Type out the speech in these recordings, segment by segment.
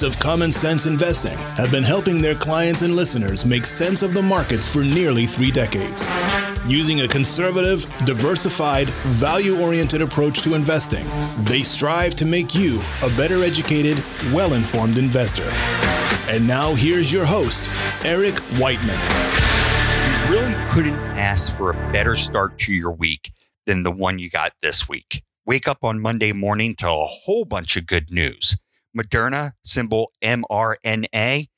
hosts of Common Sense Investing have been helping their clients and listeners make sense of the markets for nearly three decades. Using a conservative, diversified, value oriented approach to investing, they strive to make you a better educated, well informed investor. And now here's your host, Eric Whiteman. You really couldn't ask for a better start to your week than the one you got this week. Wake up on Monday morning to a whole bunch of good news. Moderna, symbol mRNA,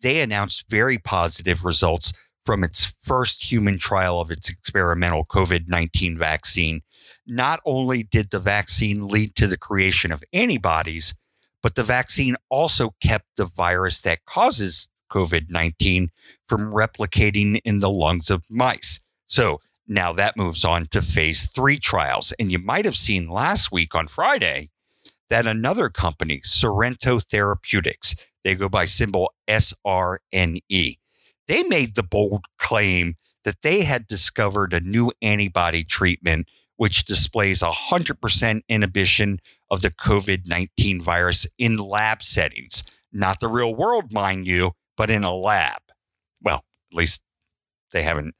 they announced very positive results from its first human trial of its experimental COVID 19 vaccine. Not only did the vaccine lead to the creation of antibodies, but the vaccine also kept the virus that causes COVID 19 from replicating in the lungs of mice. So now that moves on to phase three trials. And you might have seen last week on Friday that another company, Sorrento Therapeutics, they go by symbol SRNE, they made the bold claim that they had discovered a new antibody treatment which displays 100% inhibition of the COVID 19 virus in lab settings. Not the real world, mind you, but in a lab. Well, at least they haven't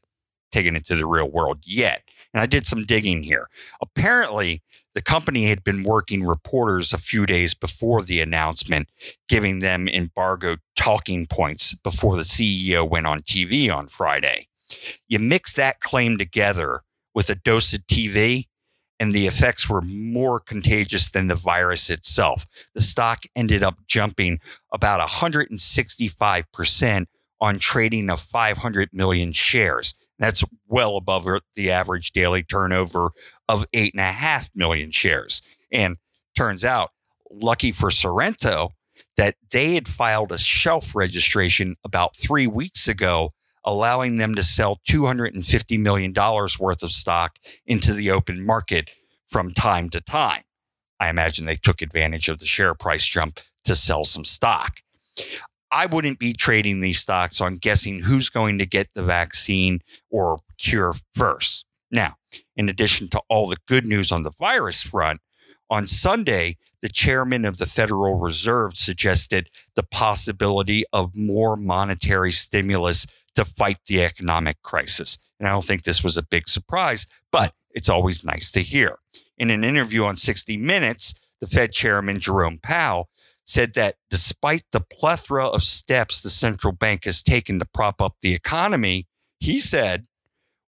taken into the real world yet. And I did some digging here. Apparently, the company had been working reporters a few days before the announcement, giving them embargoed talking points before the CEO went on TV on Friday. You mix that claim together with a dose of TV, and the effects were more contagious than the virus itself. The stock ended up jumping about 165% on trading of 500 million shares. That's well above the average daily turnover of eight and a half million shares. And turns out, lucky for Sorrento, that they had filed a shelf registration about three weeks ago, allowing them to sell $250 million worth of stock into the open market from time to time. I imagine they took advantage of the share price jump to sell some stock. I wouldn't be trading these stocks on guessing who's going to get the vaccine or cure first. Now, in addition to all the good news on the virus front, on Sunday, the chairman of the Federal Reserve suggested the possibility of more monetary stimulus to fight the economic crisis. And I don't think this was a big surprise, but it's always nice to hear. In an interview on 60 Minutes, the Fed chairman, Jerome Powell, said that despite the plethora of steps the central bank has taken to prop up the economy, he said,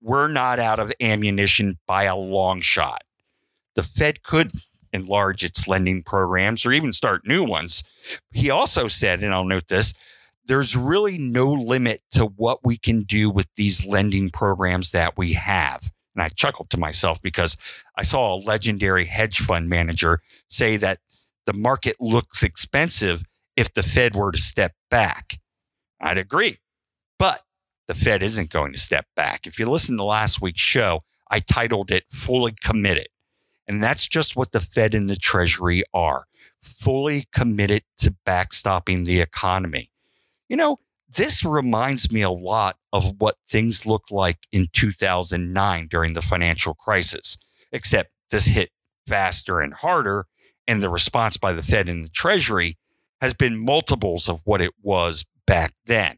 we're not out of ammunition by a long shot. The Fed could enlarge its lending programs or even start new ones. He also said, and I'll note this, there's really no limit to what we can do with these lending programs that we have. And I chuckled to myself because I saw a legendary hedge fund manager say that the market looks expensive if the Fed were to step back. I'd agree. But the Fed isn't going to step back. If you listen to last week's show, I titled it Fully Committed. And that's just what the Fed and the Treasury are fully committed to backstopping the economy. You know, this reminds me a lot of what things looked like in 2009 during the financial crisis, except this hit faster and harder and the response by the Fed and the Treasury has been multiples of what it was back then.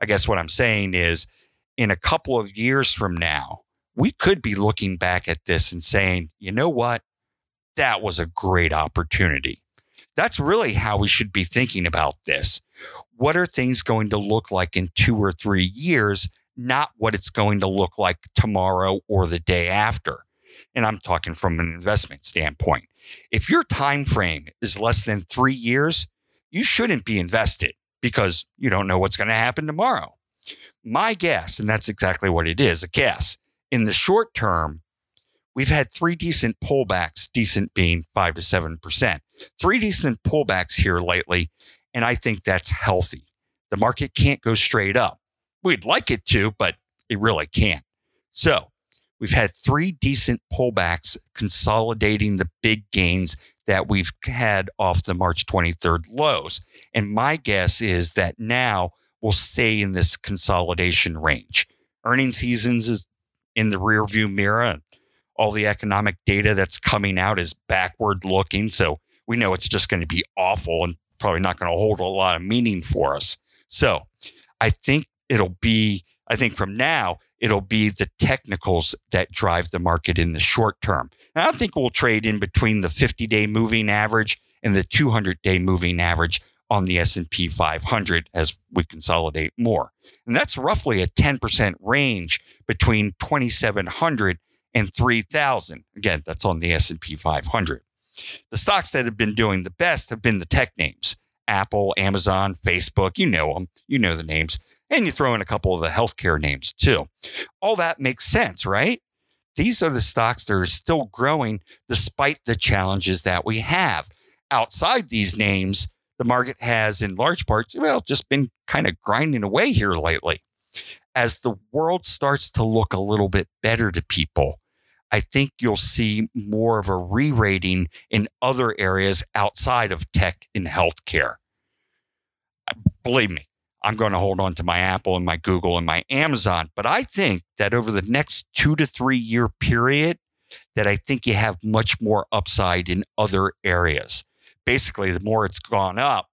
I guess what I'm saying is in a couple of years from now, we could be looking back at this and saying, you know what? That was a great opportunity. That's really how we should be thinking about this. What are things going to look like in two or three years, not what it's going to look like tomorrow or the day after? And I'm talking from an investment standpoint. If your time frame is less than three years, you shouldn't be invested because you don't know what's going to happen tomorrow. My guess, and that's exactly what it is a guess, in the short term, we've had three decent pullbacks, decent being five to 7%. Three decent pullbacks here lately, and I think that's healthy. The market can't go straight up. We'd like it to, but it really can't. So We've had three decent pullbacks consolidating the big gains that we've had off the March 23rd lows. And my guess is that now we'll stay in this consolidation range. Earning seasons is in the rearview mirror. All the economic data that's coming out is backward looking. So we know it's just going to be awful. And probably not going to hold a lot of meaning for us. So I think it'll be, I think from now, it'll be the technicals that drive the market in the short term. And I think we'll trade in between the 50 day moving average and the 200 day moving average on the S&P 500 as we consolidate more. And that's roughly a 10% range between 2700 and 3000. Again, that's on the S&P 500. The stocks that have been doing the best have been the tech names. Apple, Amazon, Facebook, you know them, you know the names. And you throw in a couple of the healthcare names too. All that makes sense, right? These are the stocks that are still growing despite the challenges that we have. Outside these names, the market has, in large part, well, just been kind of grinding away here lately. As the world starts to look a little bit better to people, I think you'll see more of a re rating in other areas outside of tech and healthcare. Believe me, I'm going to hold on to my Apple and my Google and my Amazon. But I think that over the next two to three year period, that I think you have much more upside in other areas. Basically, the more it's gone up,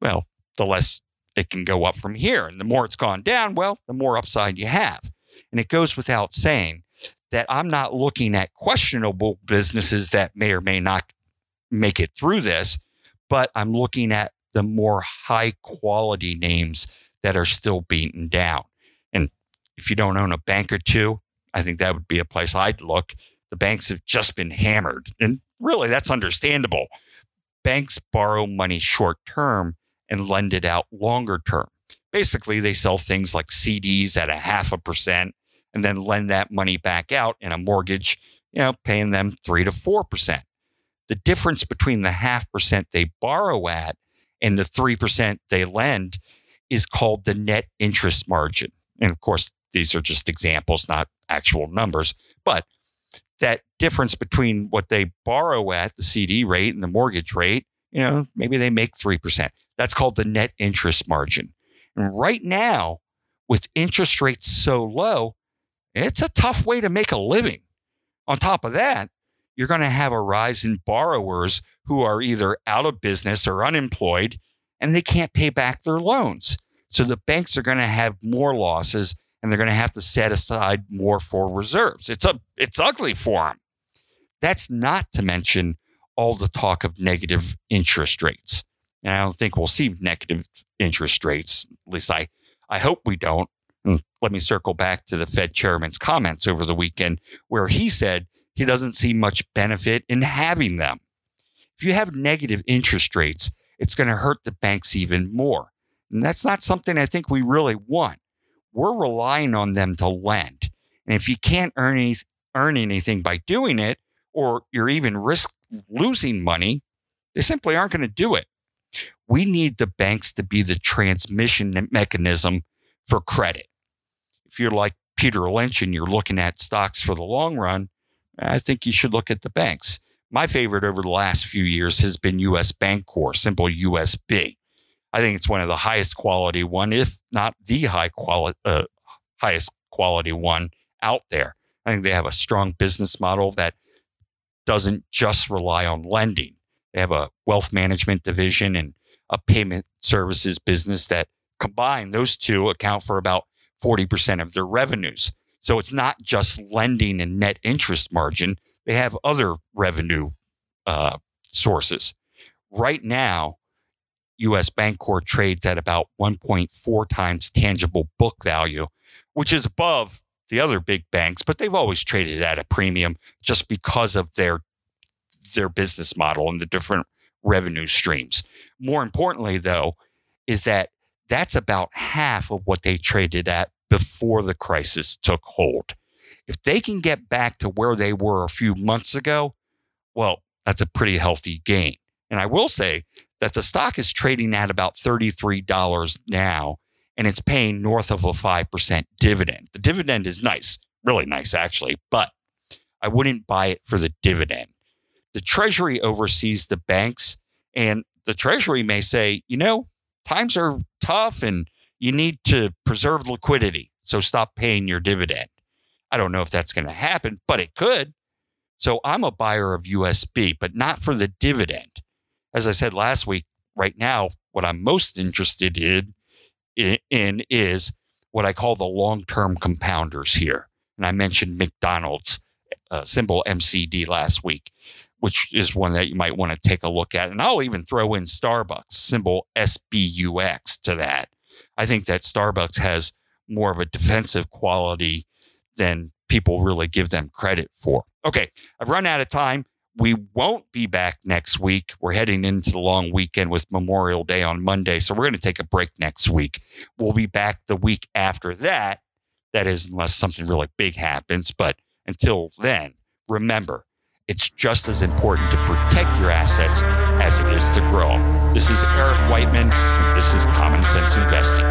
well, the less it can go up from here. And the more it's gone down, well, the more upside you have. And it goes without saying that I'm not looking at questionable businesses that may or may not make it through this, but I'm looking at the more high quality names that are still beaten down. And if you don't own a bank or two, I think that would be a place I'd look. The banks have just been hammered. And really, that's understandable. Banks borrow money short term and lend it out longer term. Basically, they sell things like CDs at a half a percent and then lend that money back out in a mortgage, you know, paying them three to 4%. The difference between the half percent they borrow at and the 3% they lend is called the net interest margin. And of course, these are just examples, not actual numbers, but that difference between what they borrow at the CD rate and the mortgage rate, you know, maybe they make 3%. That's called the net interest margin. And right now, with interest rates so low, it's a tough way to make a living. On top of that, you're going to have a rise in borrowers who are either out of business or unemployed and they can't pay back their loans. So the banks are going to have more losses and they're going to have to set aside more for reserves. It's a it's ugly for them. That's not to mention all the talk of negative interest rates. And I don't think we'll see negative interest rates. At least I I hope we don't. And let me circle back to the Fed chairman's comments over the weekend, where he said he doesn't see much benefit in having them. If you have negative interest rates, it's going to hurt the banks even more. And that's not something I think we really want. We're relying on them to lend. And if you can't earn, any, earn anything by doing it, or you're even risk losing money, they simply aren't going to do it. We need the banks to be the transmission mechanism for credit if you're like Peter Lynch and you're looking at stocks for the long run, I think you should look at the banks. My favorite over the last few years has been US Bancorp, simple USB. I think it's one of the highest quality one, if not the high quality, uh, highest quality one out there. I think they have a strong business model that doesn't just rely on lending. They have a wealth management division and a payment services business that combine those two account for about 40% of their revenues. So it's not just lending and net interest margin, they have other revenue uh, sources. Right now, US Bancorp trades at about 1.4 times tangible book value, which is above the other big banks, but they've always traded at a premium just because of their their business model and the different revenue streams. More importantly, though, is that that's about half of what they traded at before the crisis took hold. If they can get back to where they were a few months ago, well, that's a pretty healthy gain. And I will say that the stock is trading at about $33 now, and it's paying north of a 5% dividend. The dividend is nice, really nice, actually, but I wouldn't buy it for the dividend. The Treasury oversees the banks, and the Treasury may say, you know, times are tough and you need to preserve liquidity. So stop paying your dividend. I don't know if that's going to happen, but it could. So I'm a buyer of USB, but not for the dividend. As I said last week, right now, what I'm most interested in, in is what I call the long term compounders here. And I mentioned McDonald's uh, symbol MCD last week, which is one that you might want to take a look at. And I'll even throw in Starbucks symbol SBUX to that. I think that Starbucks has more of a defensive quality than people really give them credit for. Okay, I've run out of time. We won't be back next week. We're heading into the long weekend with Memorial Day on Monday. So we're going to take a break next week. We'll be back the week after that. That is, unless something really big happens. But until then, remember, it's just as important to protect your assets as it is to grow. This is Eric Whiteman, and this is Common Sense Investing.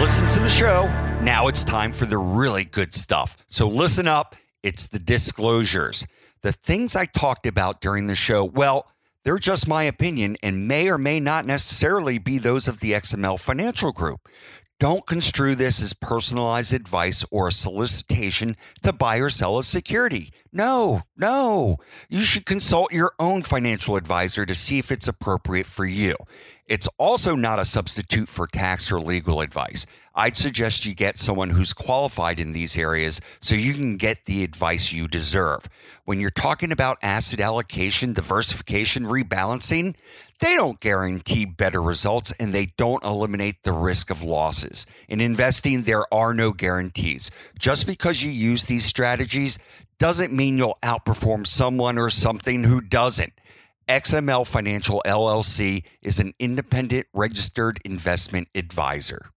listen to the show. Now it's time for the really good stuff. So listen up. It's the disclosures. The things I talked about during the show, well, they're just my opinion and may or may not necessarily be those of the XML Financial Group. Don't construe this as personalized advice or a solicitation to buy or sell a security. No, no. You should consult your own financial advisor to see if it's appropriate for you. It's also not a substitute for tax or legal advice. I'd suggest you get someone who's qualified in these areas so you can get the advice you deserve. When you're talking about asset allocation, diversification, rebalancing, they don't guarantee better results and they don't eliminate the risk of losses. In investing, there are no guarantees. Just because you use these strategies doesn't mean you'll outperform someone or something who doesn't. XML Financial LLC is an independent registered investment advisor.